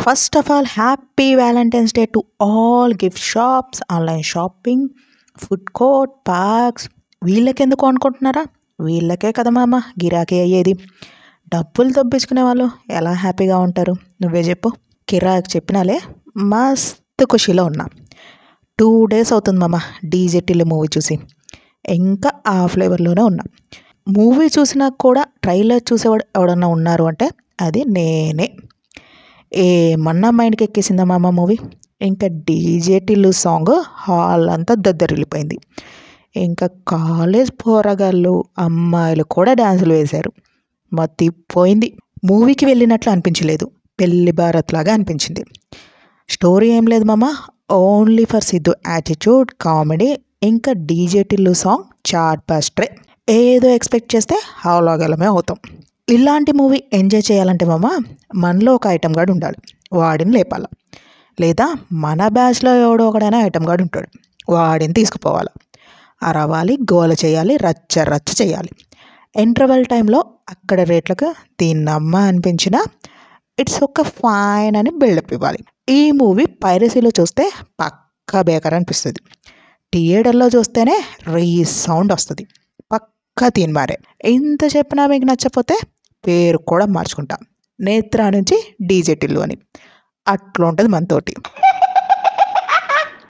First of all happy Valentine's day to all gift shops online shopping food court parks వీళ్ళకెందుకు అనుకుంటున్నారా? వీళ్ళకే కదా మామ గిరాకీ అయ్యేది. డబ్బులు దొబ్బించుకునే వాళ్ళు ఎలా హ్యాపీగా ఉంటారు? నువ్వే చెప్పు. కిరాక్ చెప్పినాలే మస్తు ఖుషీలో ఉన్నా. టూ డేస్ అవుతుంది మామ డీజెటిల్ మూవీ చూసి. ఇంకా ఆ ఫ్లేవర్లోనే ఉన్నా. మూవీ చూసినా కూడా ట్రైలర్ చూసేవాడు ఎవడన్నా ఉన్నారు అంటే అది నేనే. ఏమన్నా మైండ్కి ఎక్కేసిందా మామ మూవీ? ఇంకా డీజే టిల్లు సాంగ్ హాల్ అంతా దద్దరిల్లిపోయింది. ఇంకా కాలేజ్ పోరగాళ్ళు అమ్మాయిలు కూడా డ్యాన్సులు వేశారు. మతిపోయింది. మూవీకి వెళ్ళినట్లు అనిపించలేదు. పెళ్ళి భారత్ లాగా అనిపించింది. స్టోరీ ఏం లేదు మామ. Only for Siddhu attitude comedy ఇంకా డీజే టిల్లు సాంగ్ చాట్ పాస్ట్రే. ఏదో ఎక్స్పెక్ట్ చేస్తే హావలాగలమే అవుతాం. ఇలాంటి మూవీ ఎంజాయ్ చేయాలంటే మామ మనలో ఒక ఐటమ్ గార్డ్ ఉండాలి. వాడిని లేపాల. లేదా మన బ్యాచ్లో ఎవడో ఒకడైనా ఐటమ్ గార్డ్ ఉంటాడు. వాడిని తీసుకుపోవాలి. అరవాలి గోల చేయాలి రచ్చ రచ్చ చేయాలి. ఇంటర్వెల్ టైంలో అక్కడ రేట్లకు దీన్నమ్మ అనిపించిన ఇట్స్ ఒక ఫైన్ అని బిల్డప్ ఇవ్వాలి. ఈ మూవీ పైరసీలో చూస్తే పక్కా బేకర్ అనిపిస్తుంది. థియేటర్లో చూస్తేనే రీ సౌండ్ వస్తుంది. పక్కా తీన్మారే. ఎంత చెప్పినా మీకు నచ్చకపోతే పేరు కూడా మార్చుకుంటా. నేత్ర నుంచి డీజే టిల్లు అని. అట్లా ఉంటుంది మనతోటి.